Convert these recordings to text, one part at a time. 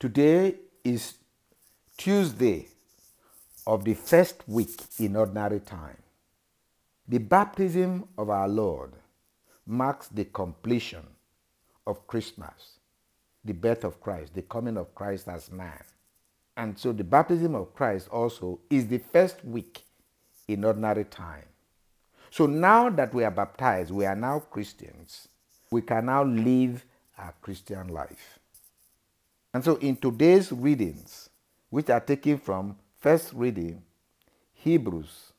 Today is Tuesday of the first week in ordinary time. The baptism of our Lord marks the completion of Christmas, the birth of Christ, the coming of Christ as man. And so the baptism of Christ also is the first week in ordinary time. So now that we are baptized, we are now Christians. We can now live our Christian life. And so in today's readings, which are taken from first reading, Hebrews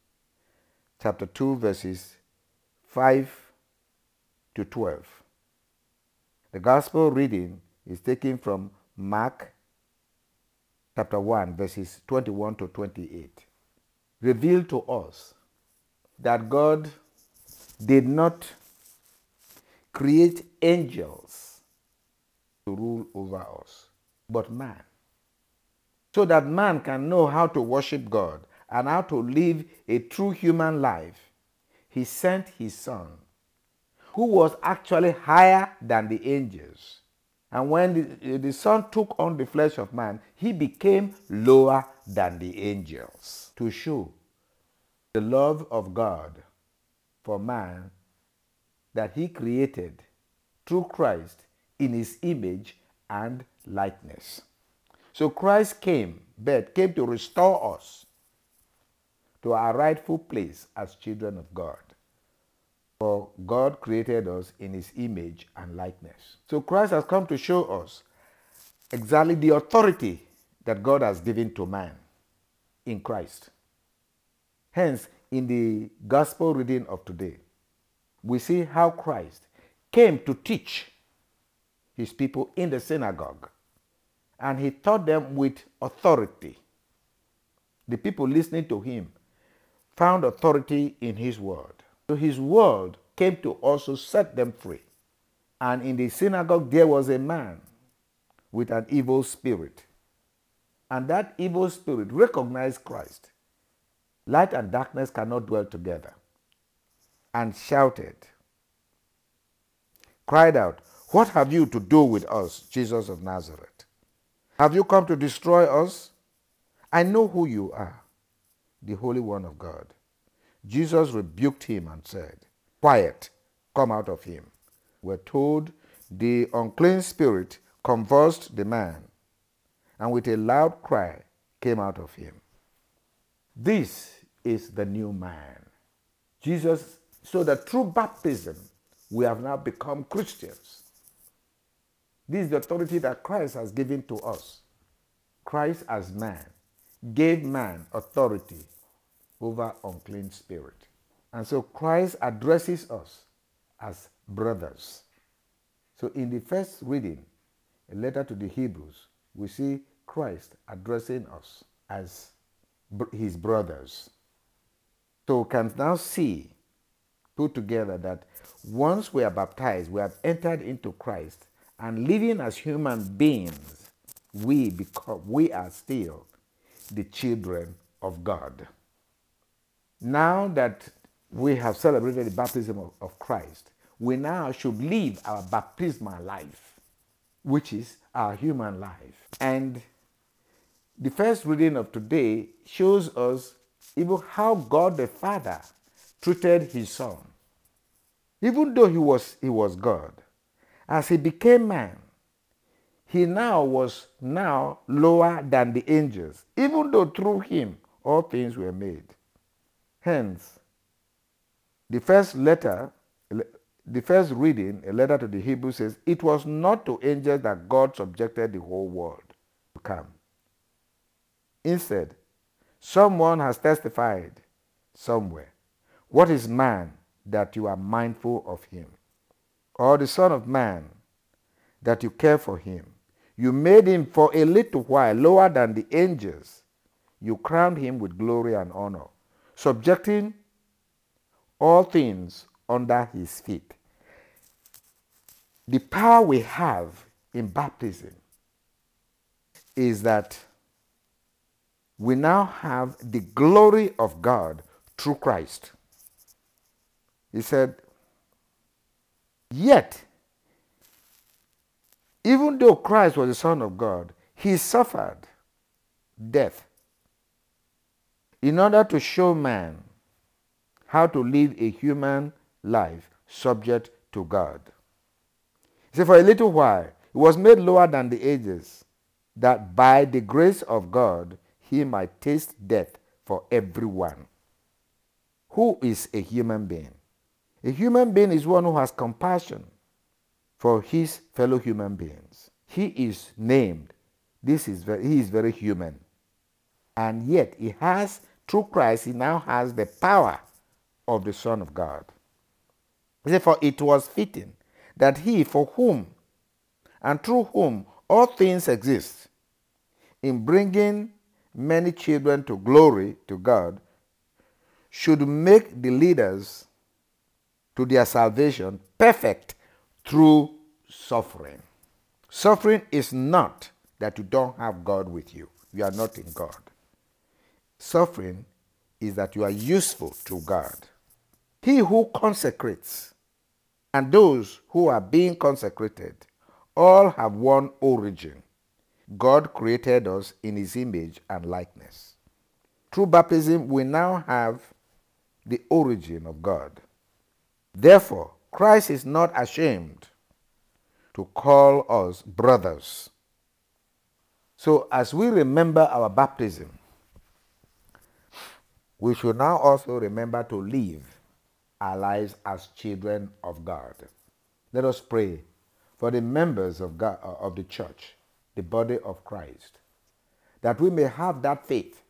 chapter 2, verses 5 to 12. The gospel reading is taken from Mark chapter 1, verses 21 to 28. Reveal to us that God did not create angels to rule over us but man. So that man can know how to worship God and how to live a true human life, he sent his son, who was actually higher than the angels. And when the, the son took on the flesh of man, he became lower than the angels to show the love of God for man that he created through Christ in his image and likeness. So Christ came, but came to restore us to our rightful place as children of God. For God created us in his image and likeness. So Christ has come to show us exactly the authority that God has given to man in Christ. Hence, in the gospel reading of today, we see how Christ came to teach his people in the synagogue. And he taught them with authority. The people listening to him found authority in his word. So his word came to also set them free. And in the synagogue, there was a man with an evil spirit. And that evil spirit recognized Christ. Light and darkness cannot dwell together. And shouted, cried out, what have you to do with us, Jesus of Nazareth? Have you come to destroy us? I know who you are, the Holy One of God. Jesus rebuked him and said, Quiet, come out of him. We're told the unclean spirit convulsed the man, and with a loud cry came out of him. This is the new man. Jesus, so that through baptism, we have now become Christians. This is the authority that Christ has given to us. Christ, as man, gave man authority over unclean spirit. And so Christ addresses us as brothers. So in the first reading, a letter to the Hebrews, we see Christ addressing us as his brothers. So we can now see, put together that once we are baptized, we have entered into Christ and living as human beings, we become we are still the children of God. Now that we have celebrated the baptism of, of Christ, we now should live our baptismal life, which is our human life. And the first reading of today shows us even how God the Father treated his son. Even though he was, he was God, as he became man, he now was now lower than the angels, even though through him all things were made. Hence, the first letter, the first reading, a letter to the Hebrews says, It was not to angels that God subjected the whole world to come. Instead, someone has testified somewhere, What is man that you are mindful of him? Or the Son of Man, that you care for him. You made him for a little while lower than the angels. You crowned him with glory and honor, subjecting all things under his feet. The power we have in baptism is that we now have the glory of God through Christ. He said, Yet, even though Christ was the Son of God, He suffered death in order to show man how to live a human life subject to God. See, for a little while, he was made lower than the ages, that by the grace of God he might taste death for everyone. Who is a human being? A human being is one who has compassion for his fellow human beings. He is named. This is very, he is very human. And yet he has, through Christ, he now has the power of the Son of God. Therefore, it was fitting that he, for whom and through whom all things exist, in bringing many children to glory to God, should make the leaders to their salvation perfect through suffering. Suffering is not that you don't have God with you, you are not in God. Suffering is that you are useful to God. He who consecrates and those who are being consecrated all have one origin. God created us in his image and likeness. Through baptism, we now have the origin of God. Therefore, Christ is not ashamed to call us brothers. So, as we remember our baptism, we should now also remember to live our lives as children of God. Let us pray for the members of, God, uh, of the church, the body of Christ, that we may have that faith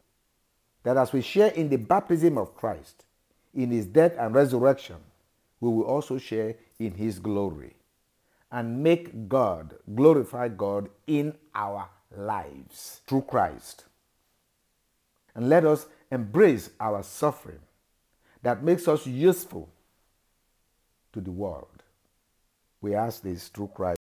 that as we share in the baptism of Christ, in his death and resurrection, we will also share in his glory and make God, glorify God in our lives through Christ. And let us embrace our suffering that makes us useful to the world. We ask this through Christ.